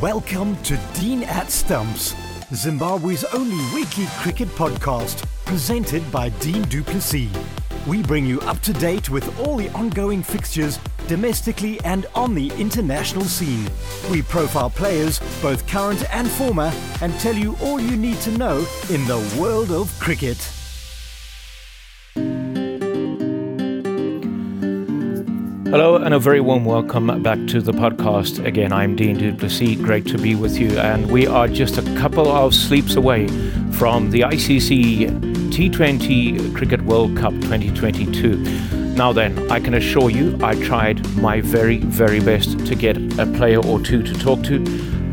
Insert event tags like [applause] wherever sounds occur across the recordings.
Welcome to Dean at Stumps, Zimbabwe's only weekly cricket podcast, presented by Dean Duplessis. We bring you up to date with all the ongoing fixtures, domestically and on the international scene. We profile players, both current and former, and tell you all you need to know in the world of cricket. Hello, and a very warm welcome back to the podcast. Again, I'm Dean Duplessis. Great to be with you. And we are just a couple of sleeps away from the ICC T20 Cricket World Cup 2022. Now, then, I can assure you, I tried my very, very best to get a player or two to talk to.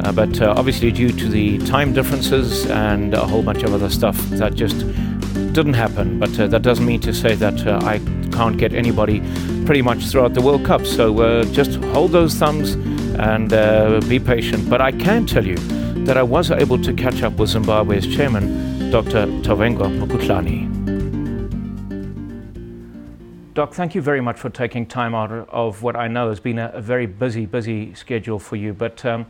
Uh, but uh, obviously, due to the time differences and a whole bunch of other stuff, that just didn't happen. But uh, that doesn't mean to say that uh, I can't get anybody pretty much throughout the World Cup. So uh, just hold those thumbs and uh, be patient. But I can tell you that I was able to catch up with Zimbabwe's chairman, Dr. Tavengwa Mukuhlani. Doc, thank you very much for taking time out of what I know has been a, a very busy, busy schedule for you. But um,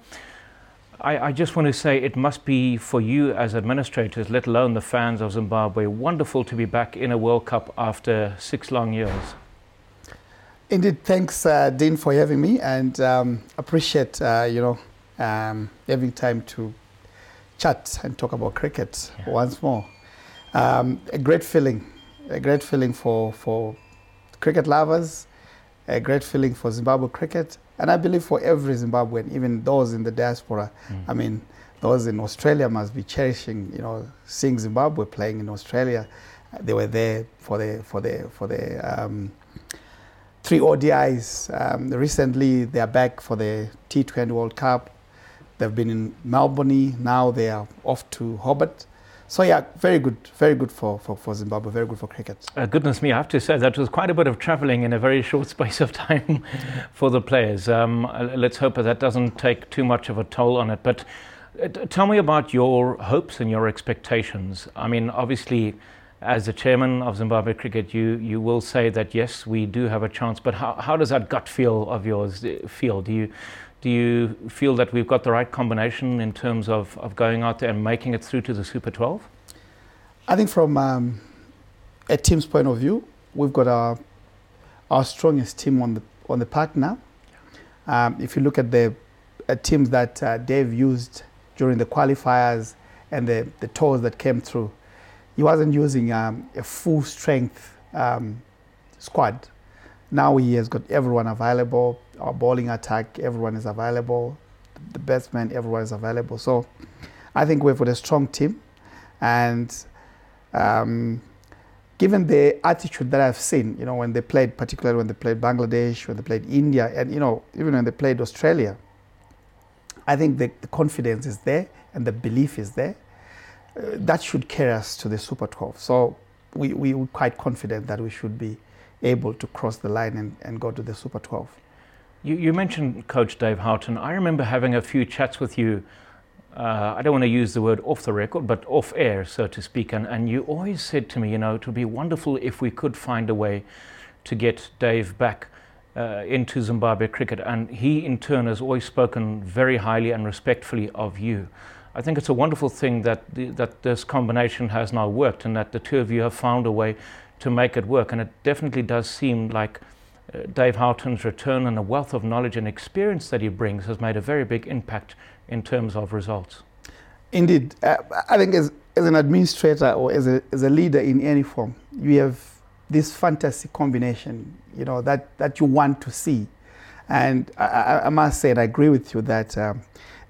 I, I, just want to say it must be for you as administrators, let alone the fans of Zimbabwe, wonderful to be back in a World Cup after six long years. Indeed, thanks, uh, Dean, for having me, and um, appreciate uh, you know um, having time to chat and talk about cricket yeah. once more. Um, a great feeling, a great feeling for for cricket lovers, a great feeling for Zimbabwe cricket, and I believe for every Zimbabwean, even those in the diaspora. Mm. I mean, those in Australia must be cherishing, you know, seeing Zimbabwe playing in Australia. They were there for the for the for the um, three ODIs. Um, recently, they are back for the T20 World Cup. They've been in Melbourne. Now they are off to Hobart. So yeah, very good, very good for, for, for Zimbabwe, very good for cricket. Uh, goodness me, I have to say that was quite a bit of travelling in a very short [laughs] space of time for the players. Um, uh, let's hope that doesn't take too much of a toll on it. But uh, tell me about your hopes and your expectations. I mean, obviously, as the chairman of Zimbabwe Cricket, you, you will say that yes, we do have a chance. But how, how does that gut feel of yours uh, feel? Do you do you feel that we've got the right combination in terms of, of going out there and making it through to the Super 12? I think from um, a team's point of view, we've got our our strongest team on the on the park now. Um, if you look at the uh, teams that uh, Dave used during the qualifiers and the, the tours that came through, he wasn't using um, a full strength um, squad. Now he has got everyone available. Our bowling attack, everyone is available. The batsman, everyone is available. So I think we've got a strong team. And um, given the attitude that I've seen, you know, when they played, particularly when they played Bangladesh, when they played India, and, you know, even when they played Australia, I think the, the confidence is there and the belief is there that should carry us to the Super 12. So we, we are quite confident that we should be able to cross the line and, and go to the Super 12. You, you mentioned Coach Dave Houghton. I remember having a few chats with you. Uh, I don't want to use the word off the record, but off air, so to speak. And, and you always said to me, you know, it would be wonderful if we could find a way to get Dave back uh, into Zimbabwe cricket. And he, in turn, has always spoken very highly and respectfully of you. I think it's a wonderful thing that the, that this combination has now worked and that the two of you have found a way to make it work. And it definitely does seem like uh, Dave Houghton's return and the wealth of knowledge and experience that he brings has made a very big impact in terms of results. Indeed, uh, I think as, as an administrator or as a, as a leader in any form, you have this fantasy combination, you know, that, that you want to see. And I, I must say, and I agree with you that um,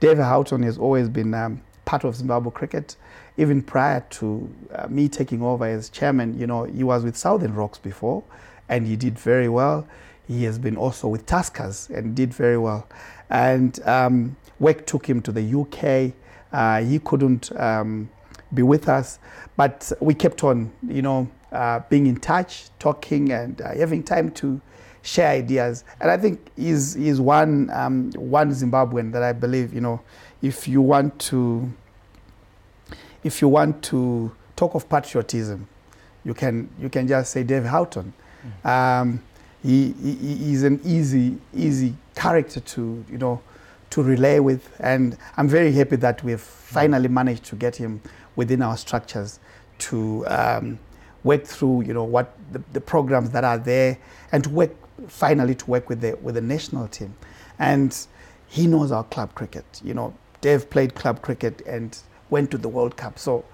David Houghton has always been um, part of Zimbabwe cricket. Even prior to uh, me taking over as chairman, you know, he was with Southern Rocks before, and he did very well. He has been also with Tuskers and did very well. And um, work took him to the UK. Uh, he couldn't um, be with us, but we kept on, you know, uh, being in touch, talking, and uh, having time to share ideas. And I think he's, he's one, um, one Zimbabwean that I believe, you know, if you want to, if you want to talk of patriotism, you can, you can just say Dave Houghton. Mm. Um, he, he, he's an easy, easy character to, you know, to relay with. And I'm very happy that we've finally managed to get him within our structures to um, work through, you know, what the, the, programs that are there and to work finally to work with the with the national team. And he knows our club cricket. You know, Dave played club cricket and went to the World Cup. So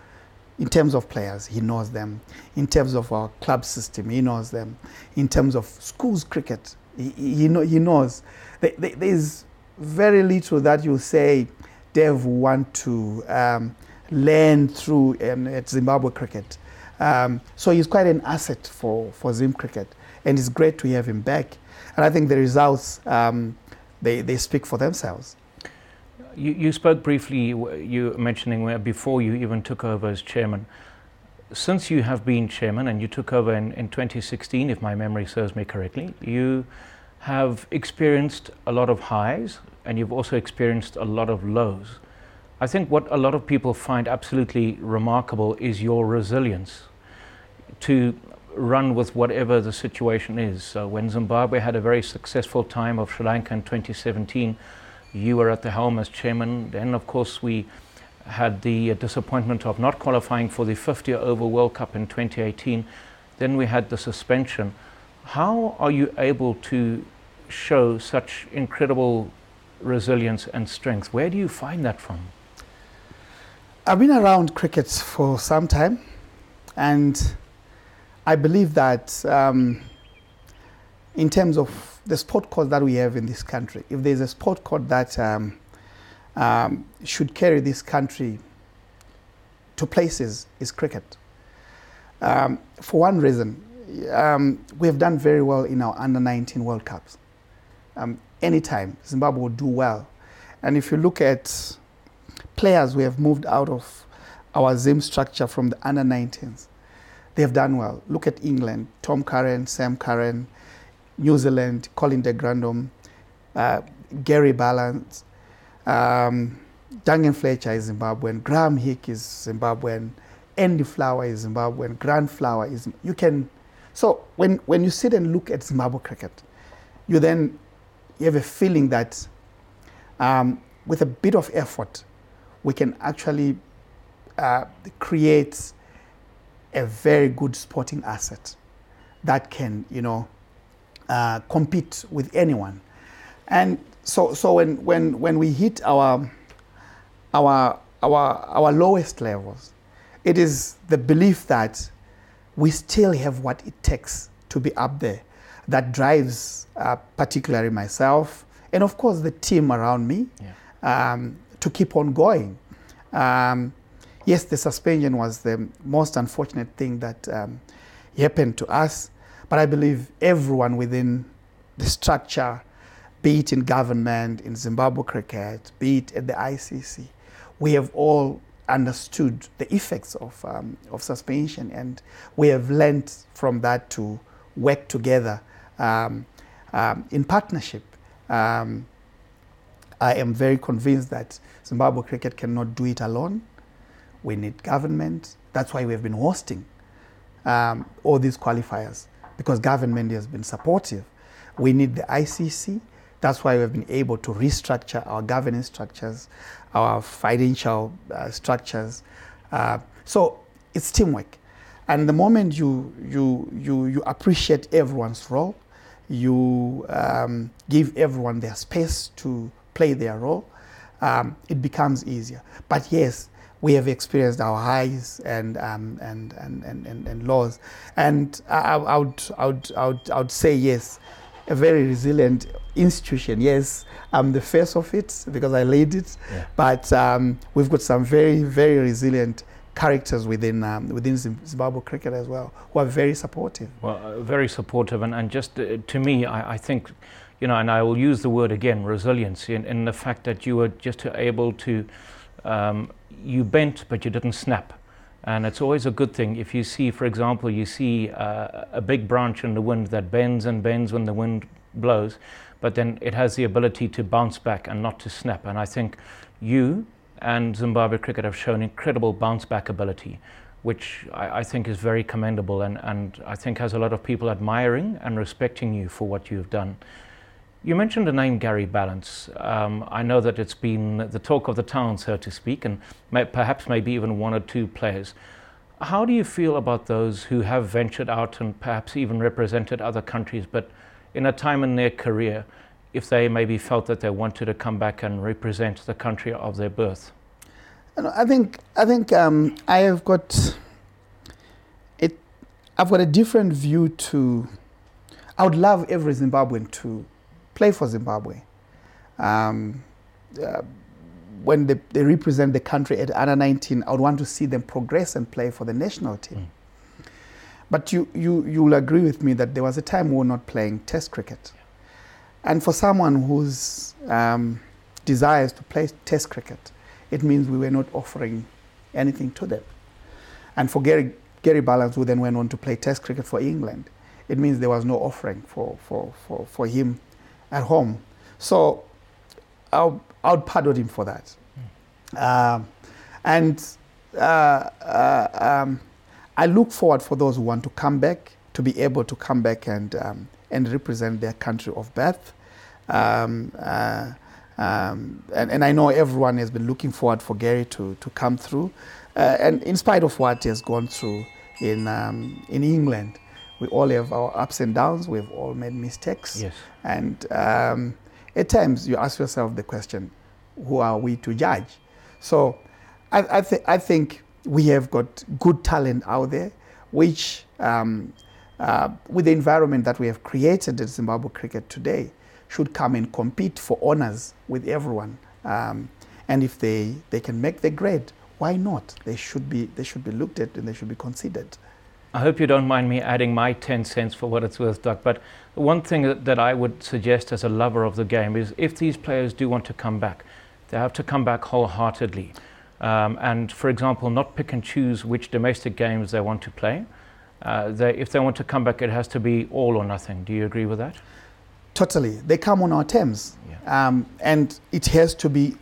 in terms of players, he knows them. In terms of our club system, he knows them. In terms of schools cricket, he, he, know, he knows. There's very little that you say Dave want to um, learn through um, at Zimbabwe cricket. Um, so he's quite an asset for, for Zim cricket, and it's great to have him back. And I think the results um, they, they speak for themselves. You, you spoke briefly, you mentioning where before you even took over as chairman. Since you have been chairman and you took over in, in 2016, if my memory serves me correctly, you have experienced a lot of highs and you've also experienced a lot of lows. I think what a lot of people find absolutely remarkable is your resilience to run with whatever the situation is. So when Zimbabwe had a very successful time of Sri Lanka in 2017, you were at the helm as chairman. Then, of course, we had the uh, disappointment of not qualifying for the 50 over World Cup in 2018. Then we had the suspension. How are you able to show such incredible resilience and strength? Where do you find that from? I've been around cricket for some time, and I believe that um, in terms of the sport code that we have in this country, if there's a sport code that um, um, should carry this country to places, is cricket. Um, for one reason, um, we have done very well in our under 19 World Cups. Um, anytime, Zimbabwe will do well. And if you look at players we have moved out of our Zim structure from the under 19s, they have done well. Look at England, Tom Curran, Sam Curran, New Zealand, Colin de Grandhomme, uh, Gary Ballance, um, Duncan Fletcher is Zimbabwean, Graeme Hick is Zimbabwean, Andy Flower is Zimbabwean, Grant Flower is. You can. So when, when you sit and look at Zimbabwe cricket, you then you have a feeling that um, with a bit of effort, we can actually uh, create a very good sporting asset that can, you know, uh, compete with anyone. And so, so when, when, when we hit our, our, our, our lowest levels, it is the belief that we still have what it takes to be up there that drives uh, particularly myself and of course the team around me yeah. um, to keep on going. Um, yes, the suspension was the most unfortunate thing that um, happened to us, but I believe everyone within the structure, be it in government, in Zimbabwe cricket, be it at the ICC, we have all understood the effects of, um, of suspension and we have learned from that to work together um, um, in partnership. Um, I am very convinced that Zimbabwe cricket cannot do it alone. We need government. That's why we've been hosting um, all these qualifiers because government has been supportive. We need the ICC. That's why we've been able to restructure our governance structures, our financial uh, structures. Uh, so it's teamwork. And the moment you, you, you, you appreciate everyone's role, you um, give everyone their space to play their role, um, it becomes easier. But yes, we have experienced our highs and, um, and, and, and, and, and, lows. And I, I, would, I, would, I, would, I would say yes, a very resilient institution. Yes, I'm the face of it because I lead it, yeah. but um, we've got some very, very resilient characters within um, within Zimbabwe cricket as well, who are very supportive. Well, uh, very supportive, and, and just uh, to me, I, I, think, you know, and I will use the word again, resiliency, in, in the fact that you were just able to, um, you bent but you didn't snap. And it's always a good thing if you see, for example, you see uh, a big branch in the wind that bends and bends when the wind blows, but then it has the ability to bounce back and not to snap. And I think you and Zimbabwe cricket have shown incredible bounce back ability, which I, I, think is very commendable and, and I think has a lot of people admiring and respecting you for what you've done. You mentioned the name Gary Ballance. Um, I know that it's been the talk of the town, so to speak, and may, perhaps maybe even one or two players. How do you feel about those who have ventured out and perhaps even represented other countries, but in a time in their career, if they maybe felt that they wanted to come back and represent the country of their birth? I think I think um, I have got it. I've got a different view to. I would love every Zimbabwean to play for Zimbabwe. Um, uh, when they, they, represent the country at under 19, I would want to see them progress and play for the national team. Mm. But you, you, you'll agree with me that there was a time we were not playing Test cricket. And for someone whose um, desires to play Test cricket, it means we were not offering anything to them. And for Gary, Gary Ballance, who then went on to play Test cricket for England, it means there was no offering for, for, for, for him at home. So I'll, pardon him for that. Um, and uh, uh, um, I look forward for those who want to come back to be able to come back and, um, and represent their country of birth. Um, uh, um, and, and, I know everyone has been looking forward for Gary to, to come through. Uh, and in spite of what he has gone through in, um, in England, we all have our ups and downs. We've all made mistakes. Yes. And um, at times you ask yourself the question, who are we to judge? So I, I, th- I think we have got good talent out there, which um, uh, with the environment that we have created at Zimbabwe Cricket today, should come and compete for honors with everyone. Um, and if they, they can make the grade, why not? They should be they should be looked at and they should be considered. I hope you don't mind me adding my 10 cents for what it's worth, Doc. But one thing that, that I would suggest as a lover of the game is if these players do want to come back, they have to come back wholeheartedly. Um, and, for example, not pick and choose which domestic games they want to play. Uh, they, if they want to come back, it has to be all or nothing. Do you agree with that? Totally. They come on our terms. Yeah. Um, and it has to be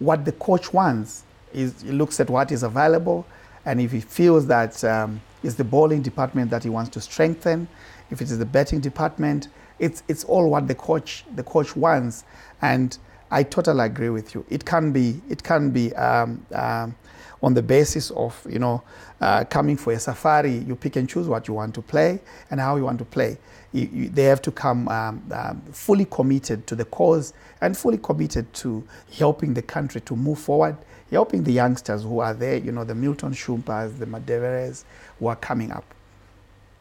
what the coach wants. Is, he looks at what is available, and if he feels that um, it's the bowling department that he wants to strengthen, if it is the betting department, it's, it's all what the coach, the coach wants. And I totally agree with you. It can be, it can be um, um, on the basis of you know uh, coming for a safari. You pick and choose what you want to play and how you want to play. You, you, they have to come um, um, fully committed to the cause and fully committed to helping the country to move forward, helping the youngsters who are there. You know the Milton Shumbas, the Madheveres, who are coming up.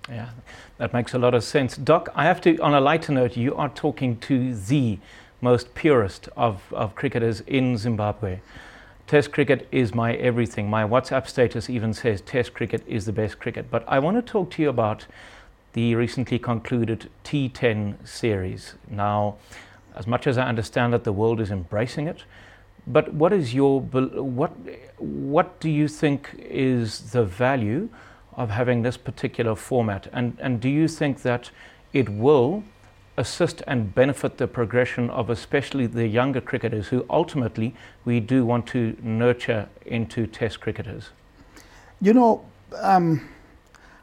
Yeah, that makes a lot of sense. Doc, I have to, on a lighter note, you are talking to the most purest of, of cricketers in Zimbabwe. Test cricket is my everything. My WhatsApp status even says Test cricket is the best cricket. But I want to talk to you about the recently concluded T10 series. Now, as much as I understand that the world is embracing it, but what is your what what do you think is the value of having this particular format? And and do you think that it will assist and benefit the progression of especially the younger cricketers who ultimately we do want to nurture into test cricketers? You know, um,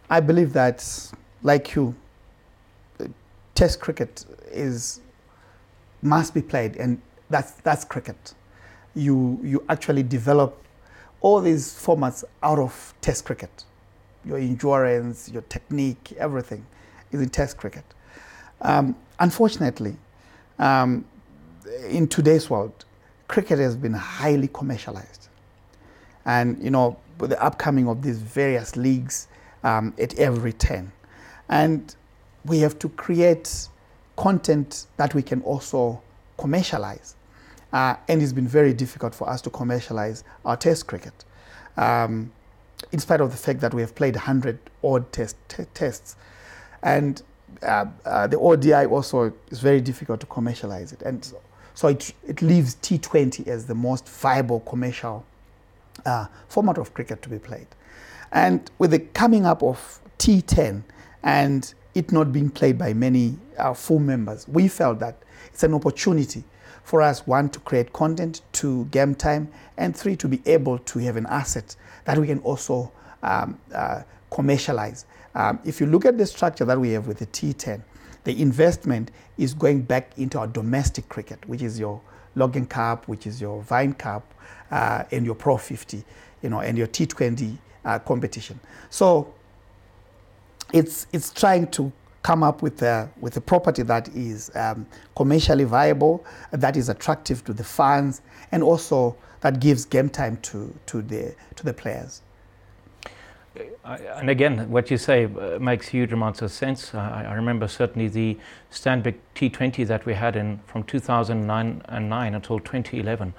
I believe that, like you, test cricket is must be played, and that's that's cricket. You you actually develop all these formats out of test cricket. Your endurance, your technique, everything is in test cricket. Um, unfortunately, um, in today's world, cricket has been highly commercialized. And, you know, with the upcoming of these various leagues um, at every turn. And we have to create content that we can also commercialize. Uh, and it's been very difficult for us to commercialize our test cricket. Um, in spite of the fact that we have played 100 odd test, t- tests. And uh, uh, the ODI also is very difficult to commercialize it. And so, so it, it leaves T20 as the most viable commercial uh, format of cricket to be played. And with the coming up of T10 and it not being played by many uh, full members, we felt that it's an opportunity for us, one, to create content, two, game time, and three, to be able to have an asset that we can also um, uh, commercialize. Um, if you look at the structure that we have with the T10, the investment is going back into our domestic cricket, which is your Logan Cup, which is your Vine Cup, uh, and your Pro 50, you know, and your T20 uh, competition. So it's it's trying to come up with a with a property that is um, commercially viable, that is attractive to the fans, and also that gives game time to to the to the players. and again, what you say uh, makes huge amounts of sense. I, I, remember certainly the Stanbic T20 that we had in from 2009 and 9 until 2011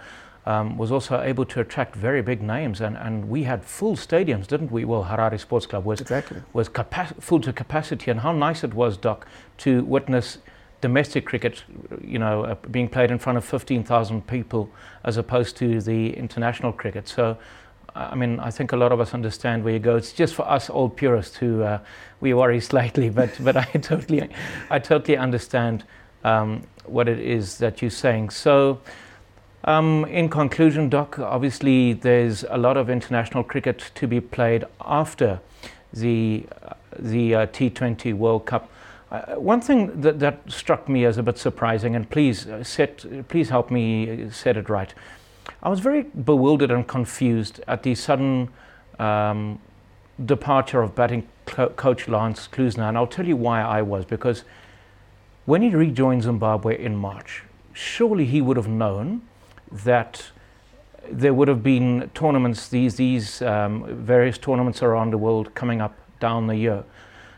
um, was also able to attract very big names, and, and we had full stadiums, didn't we? Well, Harare Sports Club was exactly. was capa- full to capacity, and how nice it was, Doc, to witness domestic cricket, you know, uh, being played in front of 15,000 people as opposed to the international cricket. So, I mean, I think a lot of us understand where you go. It's just for us old purists who uh, we worry [laughs] slightly, but but I totally, I totally understand um, what it is that you're saying. So. Um, in conclusion, Doc, obviously there's a lot of international cricket to be played after the uh, the uh, T20 World Cup. Uh, one thing that, that struck me as a bit surprising, and please uh, set, please help me set it right. I was very bewildered and confused at the sudden um, departure of batting co- coach Lance Klusener, and I'll tell you why I was because when he rejoined Zimbabwe in March, surely he would have known that there would have been tournaments, these, these um, various tournaments around the world coming up down the year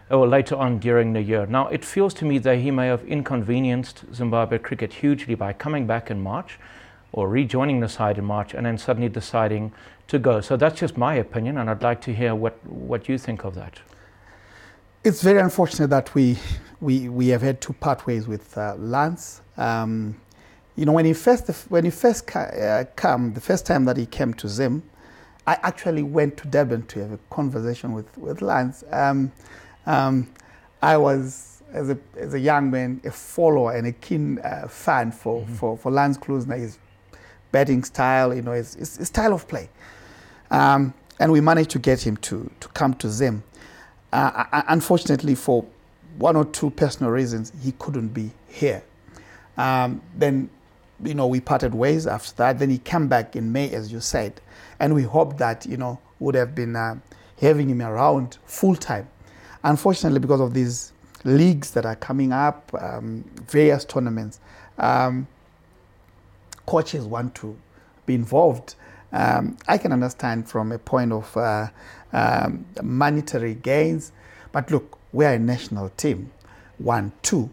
or later on during the year. Now, it feels to me that he may have inconvenienced Zimbabwe cricket hugely by coming back in March or rejoining the side in March and then suddenly deciding to go. So that's just my opinion, and I'd like to hear what, what you think of that. It's very unfortunate that we, we, we have had to part ways with uh, Lance. Um, you know, when he first when he first ca- uh, came, the first time that he came to Zim, I actually went to Durban to have a conversation with with Lance. Um, um, I was as a as a young man a follower and a keen uh, fan for, mm-hmm. for for Lance Klusener, his batting style, you know, his, his, his style of play, um, and we managed to get him to to come to Zim. Uh, unfortunately, for one or two personal reasons, he couldn't be here. Um, then you know, we parted ways after that. Then he came back in May, as you said, and we hoped that, you know, would have been uh, having him around full time. Unfortunately, because of these leagues that are coming up, um, various tournaments, um, coaches want to be involved. Um, I can understand from a point of uh, um, monetary gains, but look, we are a national team. One, two,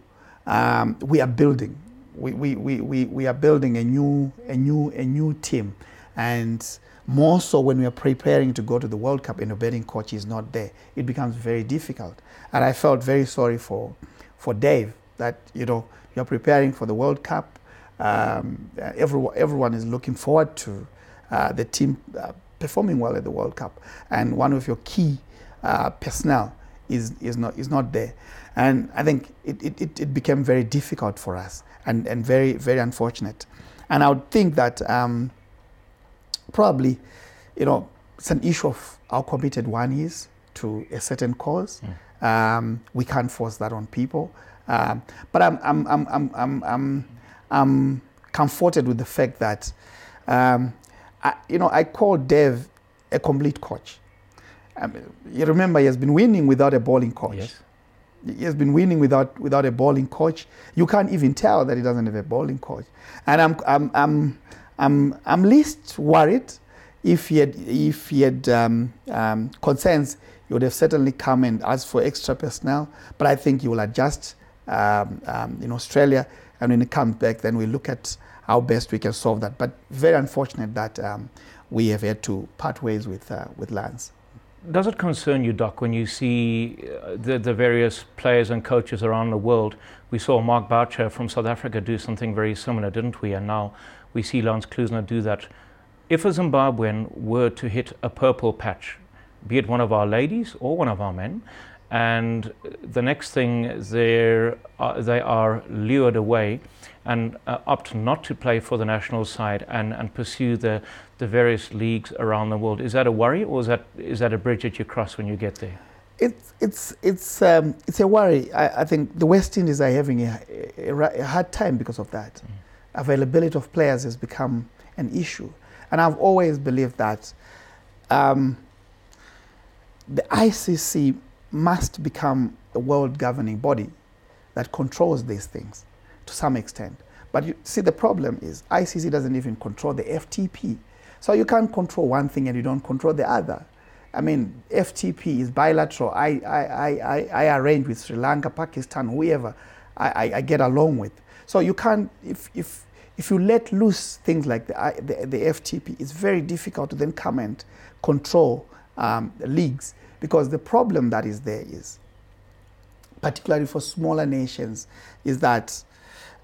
um, we are building we, we, we, we, are building a new, a, new, a new team. And more so when we are preparing to go to the World Cup and the betting coach is not there, it becomes very difficult. And I felt very sorry for, for Dave that, you know, you're preparing for the World Cup. Um, everyone, everyone is looking forward to uh, the team uh, performing well at the World Cup. And one of your key uh, personnel is, is, not, is not there. And I think it, it, it became very difficult for us and, and very, very unfortunate. And I would think that um, probably, you know, it's an issue of how committed one is to a certain cause. Mm. Um, we can't force that on people. Um, but I'm, I'm, I'm, I'm, I'm, I'm, I'm comforted with the fact that, um, I, you know, I call Dev a complete coach. Um, you remember he has been winning without a bowling coach. Yes. He has been winning without without a bowling coach. You can't even tell that he doesn't have a bowling coach. And I'm I'm I'm I'm, I'm least worried if he had if he had um, um, concerns. He would have certainly come and asked for extra personnel. But I think he will adjust um, um in Australia, and when he comes back, then we look at how best we can solve that. But very unfortunate that um, we have had to part ways with uh, with Lance. Does it concern you, Doc, when you see uh, the, the various players and coaches around the world? We saw Mark Boucher from South Africa do something very similar, didn't we? And now we see Lance Klusener do that. If a Zimbabwean were to hit a purple patch, be it one of our ladies or one of our men, and the next thing they're, uh, they are lured away and uh, opt not to play for the national side and, and pursue the, the various leagues around the world. Is that a worry or is that, is that a bridge that you cross when you get there? it's it's it's um, it's a worry. I, I, think the West Indies are having a, a, a hard time because of that. Mm. Availability of players has become an issue, and I've always believed that um, the ICC must become a world governing body that controls these things to some extent. But you see, the problem is ICC doesn't even control the FTP. So you can't control one thing and you don't control the other. I mean, FTP is bilateral. I, I, I, I arrange with Sri Lanka, Pakistan, whoever I, I, get along with. So you can't, if, if, if you let loose things like the, the, the FTP, it's very difficult to then come and control um, leagues because the problem that is there is, particularly for smaller nations, is that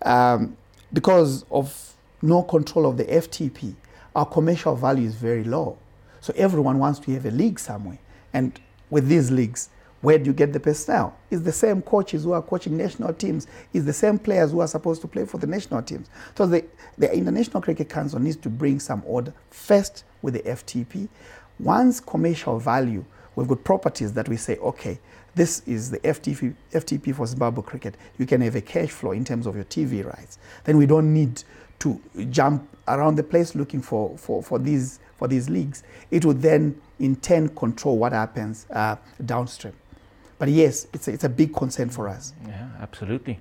um, because of no control of the FTP, our commercial value is very low. So everyone wants to have a league somewhere. And with these leagues, where do you get the personnel? It's the same coaches who are coaching national teams. It's the same players who are supposed to play for the national teams. So the, the International Cricket Council needs to bring some order first with the FTP. Once commercial value, we've got properties that we say, okay, this is the FTP, FTP for Zimbabwe cricket. You can have a cash flow in terms of your TV rights. Then we don't need to jump around the place looking for, for, for these for these leagues, it would then in turn control what happens uh, downstream. But yes, it's a, it's a big concern for us. Yeah, absolutely.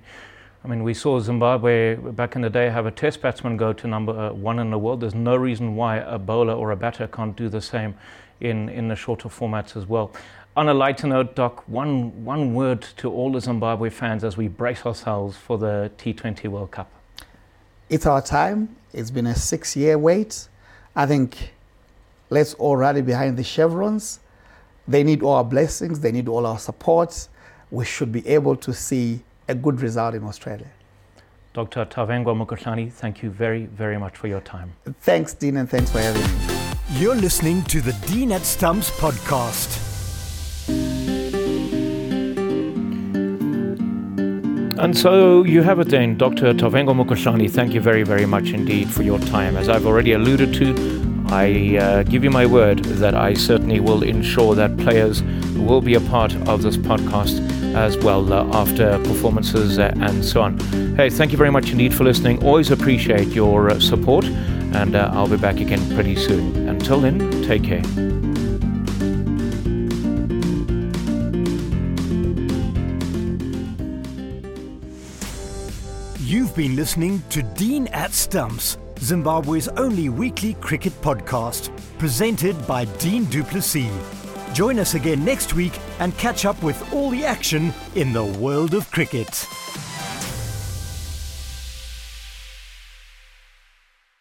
I mean, we saw Zimbabwe back in the day have a test batsman go to number uh, one in the world. There's no reason why a bowler or a batter can't do the same in, in the shorter formats as well. On a lighter note, Doc, one, one word to all the Zimbabwe fans as we brace ourselves for the T20 World Cup. It's our time. It's been a six year wait. I think Let's all rally behind the chevrons. They need all our blessings, they need all our support. We should be able to see a good result in Australia. Dr. Tavengwa Mukuhlani, thank you very, very much for your time. Thanks, Dean, and thanks for having me. You're listening to the Dean at Stumps podcast. And so you have it then, Dr. Tavengwa Mukuhlani. Thank you very, very much indeed for your time. As I've already alluded to, I uh, give you my word that I certainly will ensure that players will be a part of this podcast as well uh, after performances uh, and so on. Hey, thank you very much indeed for listening. Always appreciate your uh, support, and uh, I'll be back again pretty soon. Until then, take care. You've been listening to Dean at Stumps Zimbabwe's only weekly cricket podcast, presented by Dean Duplessis. Join us again next week and catch up with all the action in the world of cricket.